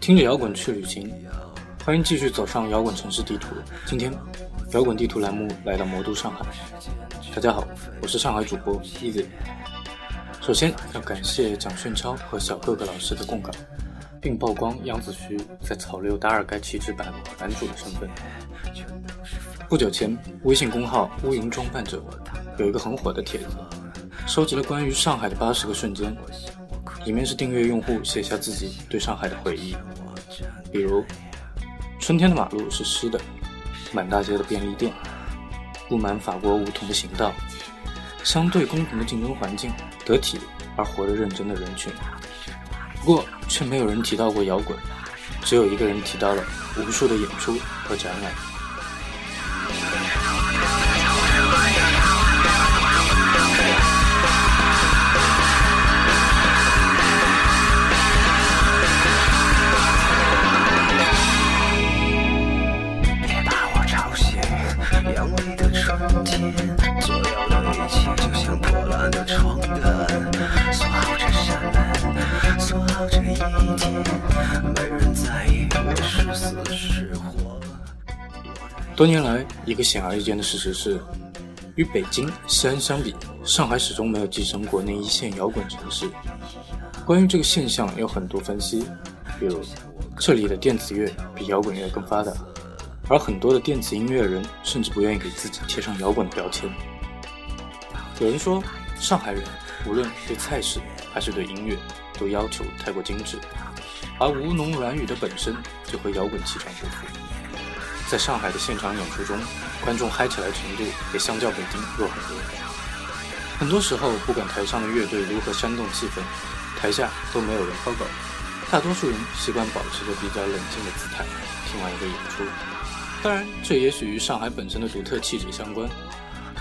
听着摇滚去旅行，欢迎继续走上摇滚城市地图。今天，摇滚地图栏目来到魔都上海。大家好，我是上海主播 Easy。首先要感谢蒋炫超和小哥哥老师的供稿，并曝光杨子胥在草六大二该旗帜版版主的身份。不久前，微信公号“乌云装扮者”有一个很火的帖子，收集了关于上海的八十个瞬间。里面是订阅用户写下自己对上海的回忆，比如春天的马路是湿的，满大街的便利店，布满法国梧桐的行道，相对公平的竞争环境，得体而活得认真的人群。不过却没有人提到过摇滚，只有一个人提到了无数的演出和展览。多年来，一个显而易见的事实是，与北京、西安相比，上海始终没有跻身国内一线摇滚城市。关于这个现象，有很多分析，比如这里的电子乐比摇滚乐更发达，而很多的电子音乐人甚至不愿意给自己贴上摇滚的标签。有人说，上海人无论对菜式还是对音乐，都要求太过精致，而吴侬软语的本身就和摇滚气场不符。在上海的现场演出中，观众嗨起来程度也相较北京弱很多。很多时候，不管台上的乐队如何煽动气氛，台下都没有人抛稿，大多数人习惯保持着比较冷静的姿态，听完一个演出。当然，这也许与上海本身的独特气质相关。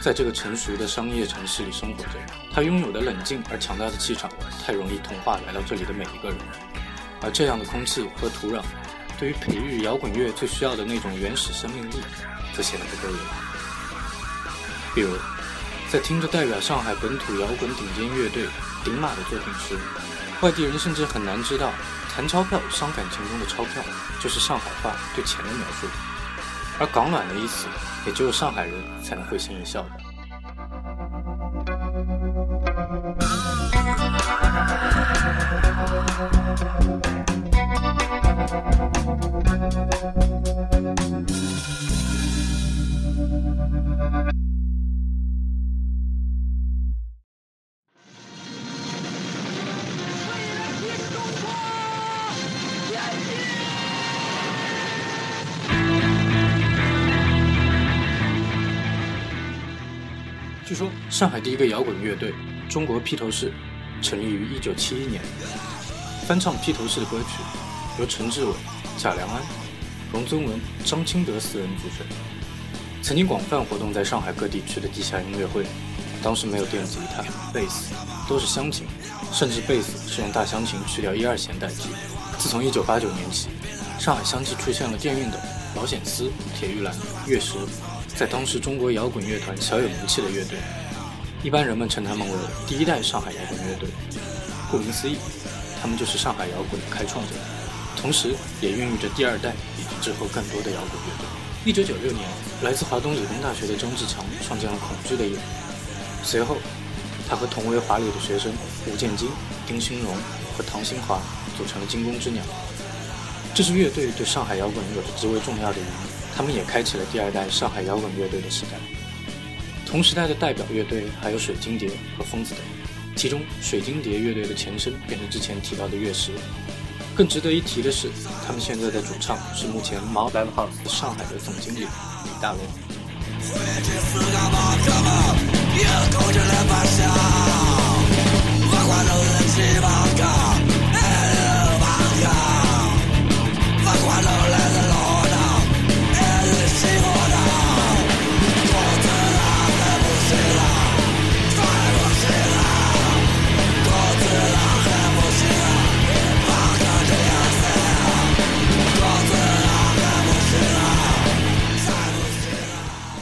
在这个成熟的商业城市里生活着，他拥有的冷静而强大的气场，太容易同化来到这里的每一个人。而这样的空气和土壤。对于培育摇滚乐最需要的那种原始生命力，则显得不够有。比如，在听着代表上海本土摇滚顶尖乐队顶马的作品时，外地人甚至很难知道“谈钞票伤感情”中的“钞票”就是上海话对钱的描述，而“港暖”的意思也只有上海人才能会心一笑的。据说，上海第一个摇滚乐队——中国披头士，成立于1971年，翻唱披头士的歌曲，由陈志伟、贾良安、荣宗文、张清德四人组成，曾经广泛活动在上海各地区的地下音乐会。当时没有电子吉他、贝斯，都是乡琴，甚至贝斯是用大乡琴去掉一二弦代替。自从1989年起，上海相继出现了电熨斗保险丝、铁玉兰、月石。在当时，中国摇滚乐团小有名气的乐队，一般人们称他们为第一代上海摇滚乐队。顾名思义，他们就是上海摇滚的开创者，同时也孕育着第二代以及之后更多的摇滚乐队。一九九六年，来自华东理工大学的张志强创建了恐惧的夜，随后，他和同为华理的学生吴建金、丁兴荣和唐新华组成了惊弓之鸟。这支乐队对上海摇滚有着极为重要的意义。他们也开启了第二代上海摇滚乐队的时代。同时代的代表乐队还有水晶碟和疯子等，其中水晶碟乐队的前身便是之前提到的乐石。更值得一提的是，他们现在的主唱是目前毛 Live House 上海的总经理李大龙。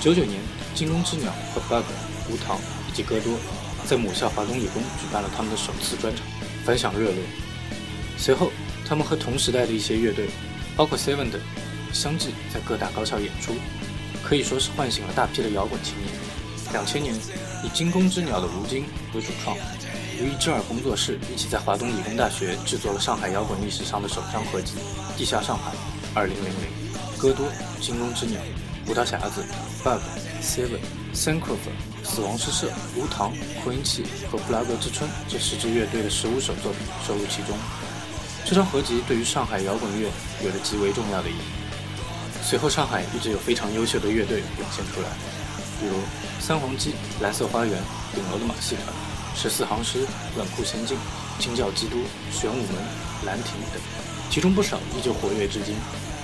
九九年，惊弓之鸟和 Bug、吴糖以及戈多在母校华东理工举办了他们的首次专场，反响热烈。随后，他们和同时代的一些乐队，包括 Seven 等，相继在各大高校演出，可以说是唤醒了大批的摇滚青年。两千年，以惊弓之鸟的吴京为主创，与伊之耳工作室一起在华东理工大学制作了上海摇滚历史上的首张合集《地下上海》。二零零零，歌多、惊弓之鸟、胡桃匣子、Bug、seven，Sancroft、死亡诗社、无糖、扩音器和布拉格之春这十支乐队的十五首作品收录其中。这张合集对于上海摇滚乐有着极为重要的意义。随后，上海一直有非常优秀的乐队涌现出来，比如三黄鸡、蓝色花园、顶楼的马戏团、十四行诗、冷酷仙境、惊叫基督、玄武门、兰亭等，其中不少依旧活跃至今。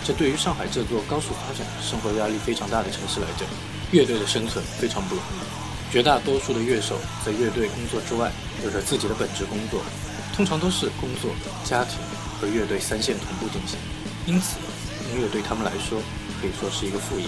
这对于上海这座高速发展、生活压力非常大的城市来讲，乐队的生存非常不容易。绝大多数的乐手在乐队工作之外，有着自己的本职工作。通常都是工作、家庭和乐队三线同步进行，因此音乐对他们来说可以说是一个副业。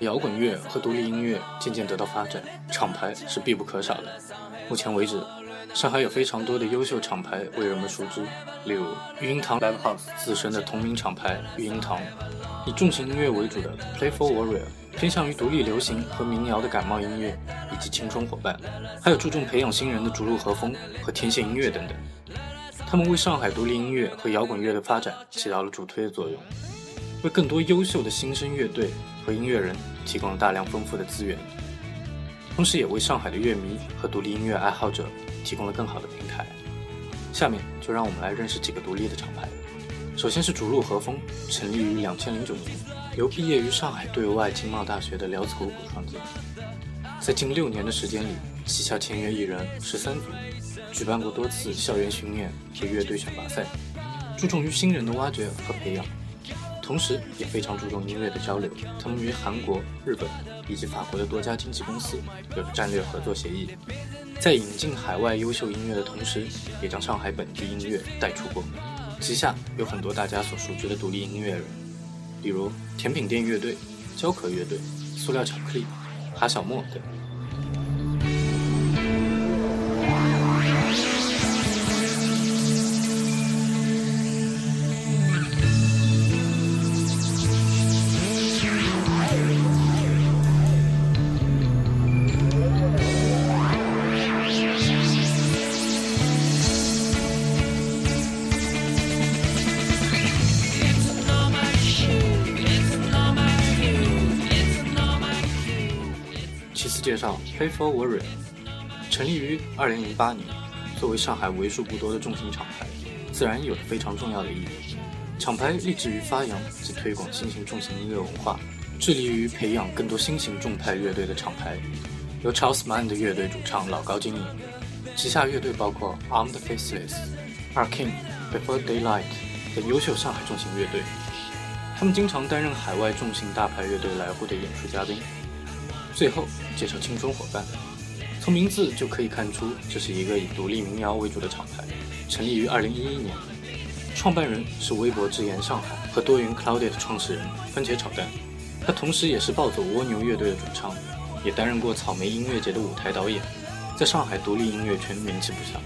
摇滚乐和独立音乐渐渐得到发展，厂牌是必不可少的。目前为止，上海有非常多的优秀厂牌为人们熟知，例如育婴堂 Live House 自身的同名厂牌育婴堂，以重型音乐为主的 Playful Warrior，偏向于独立流行和民谣的感冒音乐，以及青春伙伴，还有注重培养新人的逐鹿和风和天线音乐等等。他们为上海独立音乐和摇滚乐的发展起到了主推的作用。为更多优秀的新生乐队和音乐人提供了大量丰富的资源，同时也为上海的乐迷和独立音乐爱好者提供了更好的平台。下面就让我们来认识几个独立的厂牌。首先是逐鹿和风，成立于两千零九年，由毕业于上海对外经贸大学的廖子谷谷创建。在近六年的时间里，旗下签约艺人十三组，举办过多次校园巡演和乐队选拔赛，注重于新人的挖掘和培养。同时，也非常注重音乐的交流。他们与韩国、日本以及法国的多家经纪公司有着战略合作协议，在引进海外优秀音乐的同时，也将上海本地音乐带出国。旗下有很多大家所熟知的独立音乐人，比如甜品店乐队、焦壳乐队、塑料巧克力、哈小莫等。介绍 Playful Warrior 成立于2008年，作为上海为数不多的重型厂牌，自然有着非常重要的意义。厂牌立志于发扬及推广新型重型音乐文化，致力于培养更多新型重派乐队的厂牌。由 Charles Mann 的乐队主唱老高经营，旗下乐队包括 Armed Faceless、Arkin、Before Daylight 等优秀上海重型乐队。他们经常担任海外重型大牌乐队来沪的演出嘉宾。最后介绍青春伙伴，从名字就可以看出，这是一个以独立民谣为主的厂牌，成立于二零一一年，创办人是微博之言上海和多云 Clouded 创始人番茄炒蛋，他同时也是暴走蜗牛乐队的主唱，也担任过草莓音乐节的舞台导演，在上海独立音乐圈名气不小。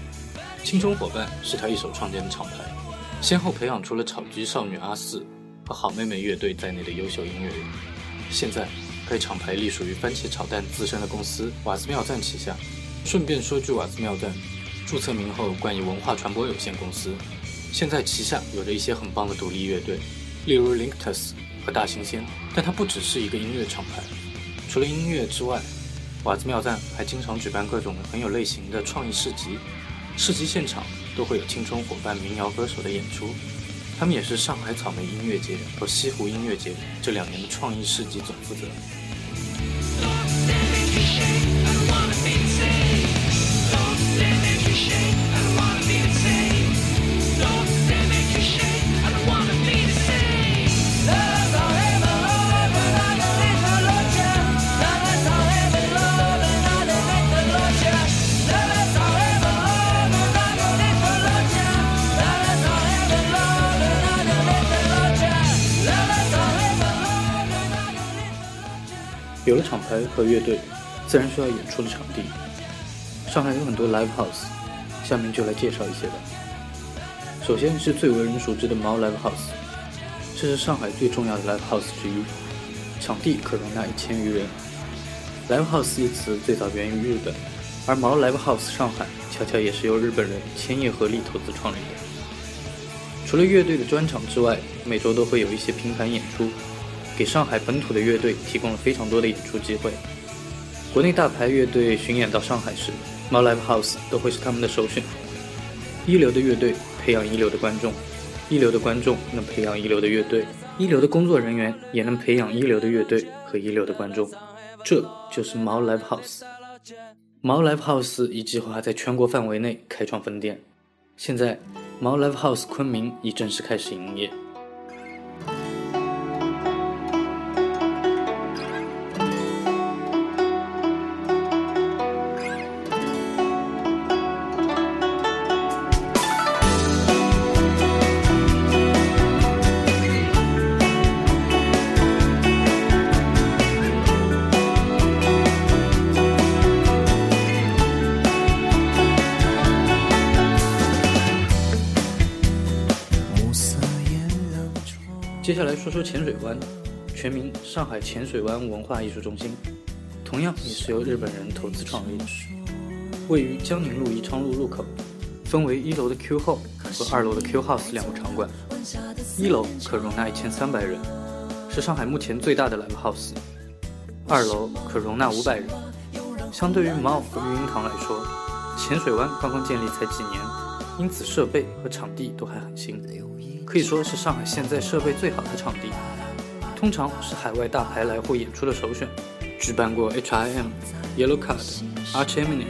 青春伙伴是他一手创建的厂牌，先后培养出了草鸡少女阿四和好妹妹乐队在内的优秀音乐人，现在。该厂牌隶属于番茄炒蛋自身的公司瓦兹妙赞旗下。顺便说句，瓦兹妙赞注册名后冠以文化传播有限公司，现在旗下有着一些很棒的独立乐队，例如 Linktus 和大新鲜。但它不只是一个音乐厂牌，除了音乐之外，瓦兹妙赞还经常举办各种很有类型的创意市集，市集现场都会有青春伙伴民谣歌手的演出。他们也是上海草莓音乐节和西湖音乐节这两年的创意市集总负责。和乐队，自然需要演出的场地。上海有很多 live house，下面就来介绍一些吧。首先是最为人熟知的毛 live house，这是上海最重要的 live house 之一，场地可容纳一千余人。live house 一词最早源于日本，而毛 live house 上海恰恰也是由日本人千叶和力投资创立的。除了乐队的专场之外，每周都会有一些拼盘演出。给上海本土的乐队提供了非常多的演出机会。国内大牌乐队巡演到上海时，猫 Live House 都会是他们的首选。一流的乐队培养一流的观众，一流的观众能培养一流的乐队，一流的工作人员也能培养一流的乐队和一流的观众。这就是猫 Live House。猫 Live House 已计划在全国范围内开创分店。现在，猫 Live House 昆明已正式开始营业。接下来说说浅水湾，全名上海浅水湾文化艺术中心，同样也是由日本人投资创立的，位于江宁路宜昌路路口，分为一楼的 Q Hall 和二楼的 Q House 两个场馆，一楼可容纳一千三百人，是上海目前最大的 Live House，二楼可容纳五百人。相对于猫和育婴堂来说，浅水湾刚刚建立才几年，因此设备和场地都还很新。可以说是上海现在设备最好的场地，通常是海外大牌来沪演出的首选。举办过 H.I.M、Yellow Card、Arch Enemy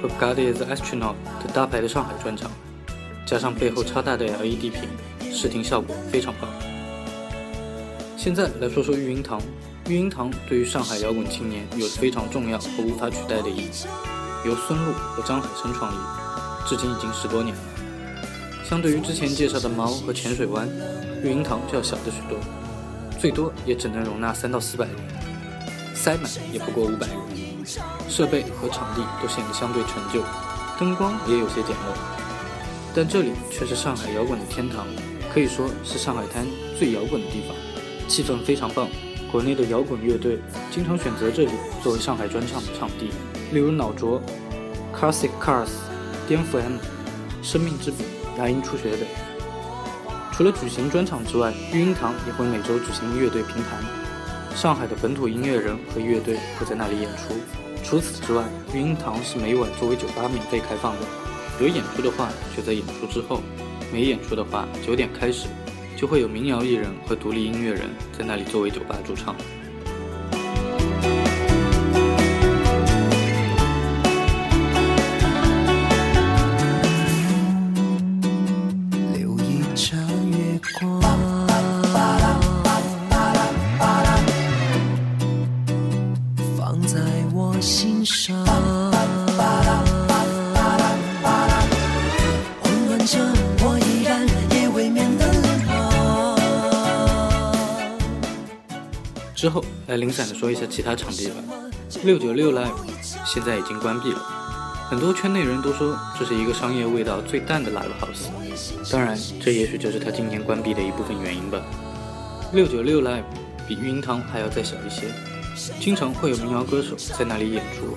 和 Guardian Astronaut 等大牌的上海专场，加上背后超大的 LED 屏，视听效果非常棒。现在来说说育婴堂，育婴堂对于上海摇滚青年有着非常重要和无法取代的意义，由孙露和张海生创立，至今已经十多年了。相对于之前介绍的猫和浅水湾，育婴堂就要小的许多，最多也只能容纳三到四百人，塞满也不过五百人。设备和场地都显得相对陈旧，灯光也有些简陋。但这里却是上海摇滚的天堂，可以说是上海滩最摇滚的地方，气氛非常棒。国内的摇滚乐队经常选择这里作为上海专场的场地，例如脑浊、Classic Cars、颠覆 M、生命之笔。牙音初学的，除了举行专场之外，育婴堂也会每周举行乐队评弹。上海的本土音乐人和乐队会在那里演出。除此之外，育婴堂是每晚作为酒吧免费开放的。有演出的话，就在演出之后；没演出的话，九点开始，就会有民谣艺人和独立音乐人在那里作为酒吧驻唱。之后来零散的说一下其他场地吧。六九六 Live 现在已经关闭了，很多圈内人都说这是一个商业味道最淡的 Live House。当然，这也许就是他今年关闭的一部分原因吧。六九六 Live 比育婴堂还要再小一些，经常会有民谣歌手在那里演出。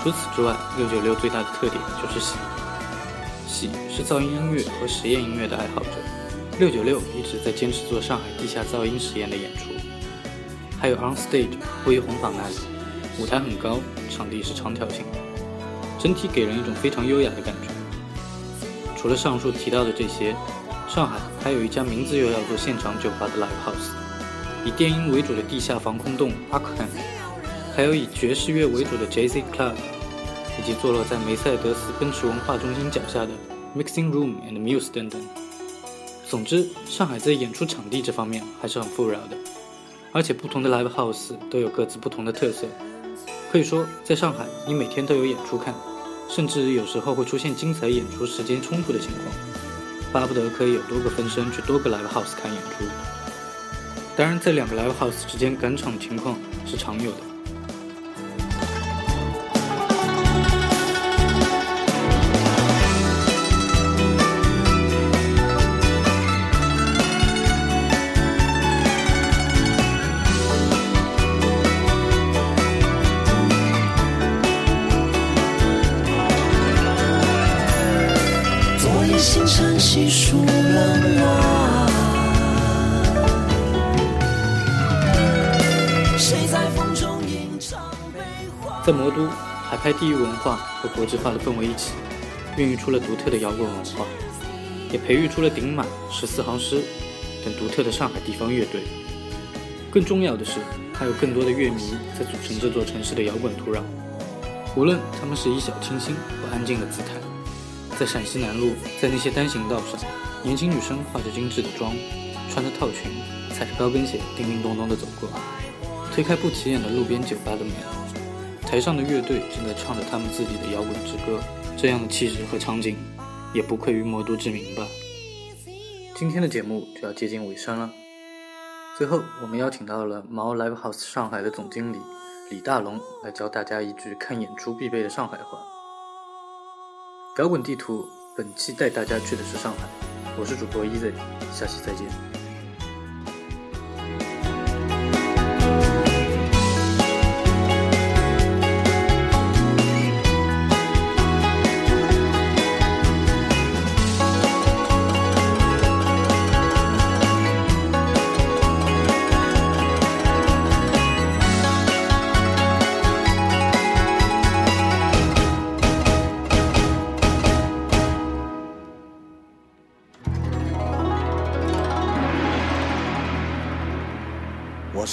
除此之外，六九六最大的特点就是喜，喜是噪音音乐和实验音乐的爱好者。六九六一直在坚持做上海地下噪音实验的演出。还有 On Stage 位于红坊那里，舞台很高，场地是长条形的，整体给人一种非常优雅的感觉。除了上述提到的这些，上海还有一家名字又叫做现场酒吧的 Live House，以电音为主的地下防空洞 Arkham，还有以爵士乐为主的 Jazz Club，以及坐落在梅赛德斯奔驰文化中心脚下的 Mixing Room and Muse 等等。总之，上海在演出场地这方面还是很富饶的。而且不同的 live house 都有各自不同的特色，可以说在上海你每天都有演出看，甚至有时候会出现精彩演出时间冲突的情况，巴不得可以有多个分身去多个 live house 看演出。当然，在两个 live house 之间赶场情况是常有的，细数人啊。谁在风中吟唱？在魔都，海派地域文化和国际化的氛围一起，孕育出了独特的摇滚文化，也培育出了顶满、十四行诗等独特的上海地方乐队。更重要的是，还有更多的乐迷在组成这座城市的摇滚土壤。无论他们是以小清新或安静的姿态，在陕西南路，在那些单行道上，年轻女生化着精致的妆，穿着套裙，踩着高跟鞋，叮叮咚咚地走过，推开不起眼的路边酒吧的门，台上的乐队正在唱着他们自己的摇滚之歌。这样的气质和场景，也不愧于魔都之名吧。今天的节目就要接近尾声了。最后，我们邀请到了毛 Live House 上海的总经理李大龙来教大家一句看演出必备的上海话。摇滚地图本期带大家去的是上海，我是主播 EZ，下期再见。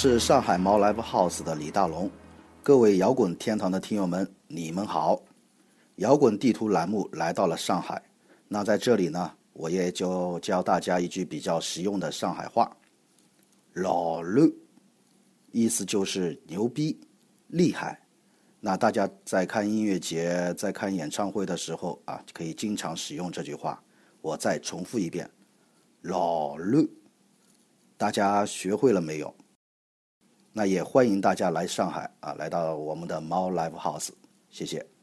是上海猫 Live House 的李大龙，各位摇滚天堂的听友们，你们好！摇滚地图栏目来到了上海，那在这里呢，我也就教大家一句比较实用的上海话：“老六”，意思就是牛逼、厉害。那大家在看音乐节、在看演唱会的时候啊，可以经常使用这句话。我再重复一遍：“老六”，大家学会了没有？那也欢迎大家来上海啊，来到我们的猫 Live House，谢谢。